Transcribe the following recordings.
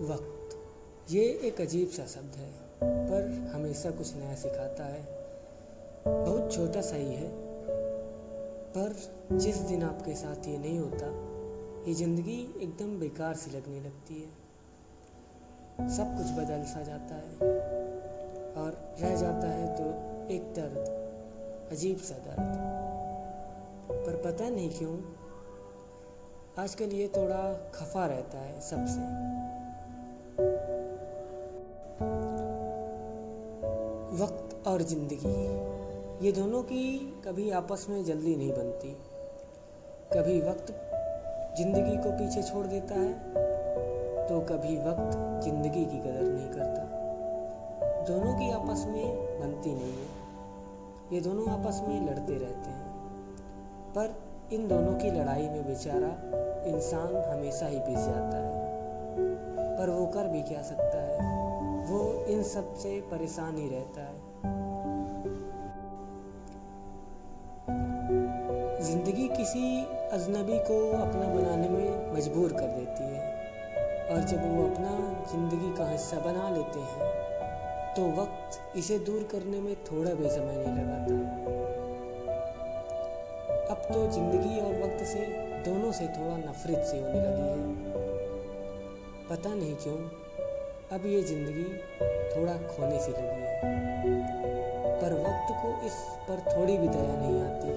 एक अजीब सा शब्द है, पर हमेशा कुछ नया सिखाता है। बहुत छोटा सा ही है, पर जिस दिन आपके साथ ये नहीं होता, ये ज़िंदगी एकदम बेकार सी लगने लगती है। सब कुछ बदल सा जाता है, और रह जाता है तो एक दर्द, अजीब सा दर्द। पर पता नहीं क्यों आजकल ये थोड़ा खफा रहता है सबसे। वक्त और ज़िंदगी। ये दोनों की कभी आपस में जल्दी नहीं बनती। कभी वक्त ज़िंदगी को पीछे छोड़ देता है तो कभी वक्त ज़िंदगी की कदर नहीं करता। दोनों की आपस में बनती नहीं है। ये दोनों आपस में लड़ते रहते हैं। पर इन दोनों की लड़ाई में बेचारा इंसान हमेशा ही पिस जाता है। पर वो कर भी क्या सकता है? वो इन सबसे परेशान ही रहता है। ज़िंदगी किसी अजनबी को अपना बनाने में मजबूर कर देती है। और जब वो अपना ज़िंदगी का हिस्सा बना लेते हैं तो वक्त इसे दूर करने में थोड़ा भी समय नहीं लगाता। अब तो ज़िंदगी और वक्त से दोनों से थोड़ा नफरत सी होने लगी है। पता नहीं क्यों अब ये ज़िंदगी थोड़ा खोने सी लगी है। पर वक्त को इस पर थोड़ी भी दया नहीं आती।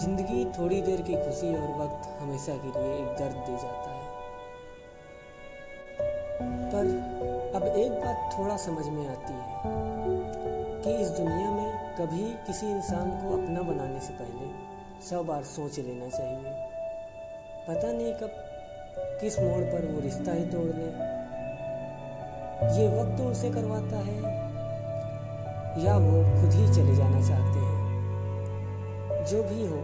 ज़िंदगी थोड़ी देर की खुशी और वक्त हमेशा के लिए एक दर्द दे जाता है। पर अब एक बात थोड़ा समझ में आती है कि इस दुनिया में कभी किसी इंसान को अपना बनाने से पहले सौ बार सोच लेना चाहिए। पता नहीं कब किस मोड़ पर वो रिश्ता ही तोड़ दे ये वक्त उनसे करवाता है, या वो खुद ही चले जाना चाहते हैं? जो भी हो,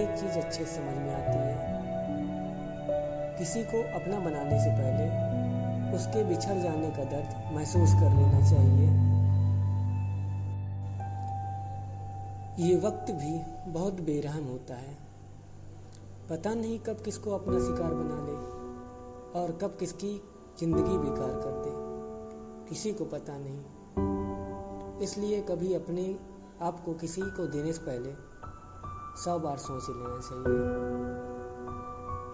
एक चीज़ अच्छे समझ में आती है। किसी को अपना बनाने से पहले उसके बिछड़ जाने का दर्द महसूस कर लेना चाहिए। ये वक्त भी बहुत बेरहम होता है। पता नहीं कब किसको अपना शिकार बना ले और कब किसकी ज़िंदगी बेकार कर दे। किसी को पता नहीं। इसलिए कभी अपने आप को किसी को देने से पहले सौ बार सोच लेना चाहिए।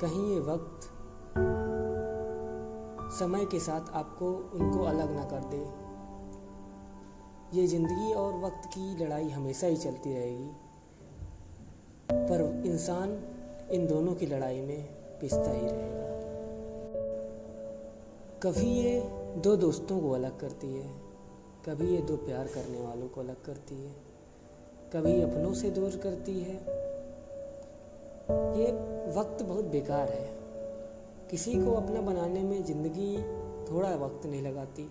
कहीं ये वक्त समय के साथ आपको उनको अलग ना कर दे। ये ज़िंदगी और वक्त की लड़ाई हमेशा ही चलती रहेगी। पर इंसान इन दोनों की लड़ाई में पिसता ही रहेगा। कभी ये दो दोस्तों को अलग करती है, कभी ये दो प्यार करने वालों को अलग करती है, कभी अपनों से दूर करती है। ये वक्त बहुत बेकार है। किसी को अपना बनाने में ज़िंदगी थोड़ा वक्त नहीं लगाती,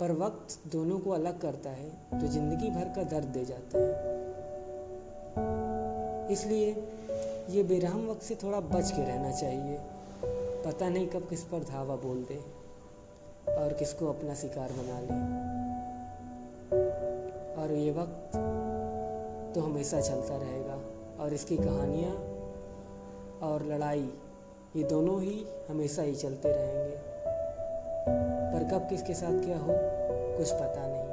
पर वक्त दोनों को अलग करता है तो ज़िंदगी भर का दर्द दे जाता है। इसलिए ये बेरहम वक्त से थोड़ा बच के रहना चाहिए। पता नहीं कब किस पर धावा बोल दे और किसको अपना शिकार बना ले। और ये वक्त तो हमेशा चलता रहेगा और इसकी कहानियाँ और लड़ाई, ये दोनों ही हमेशा ही चलते रहेंगे। पर कब किसके साथ क्या हो, कुछ पता नहीं।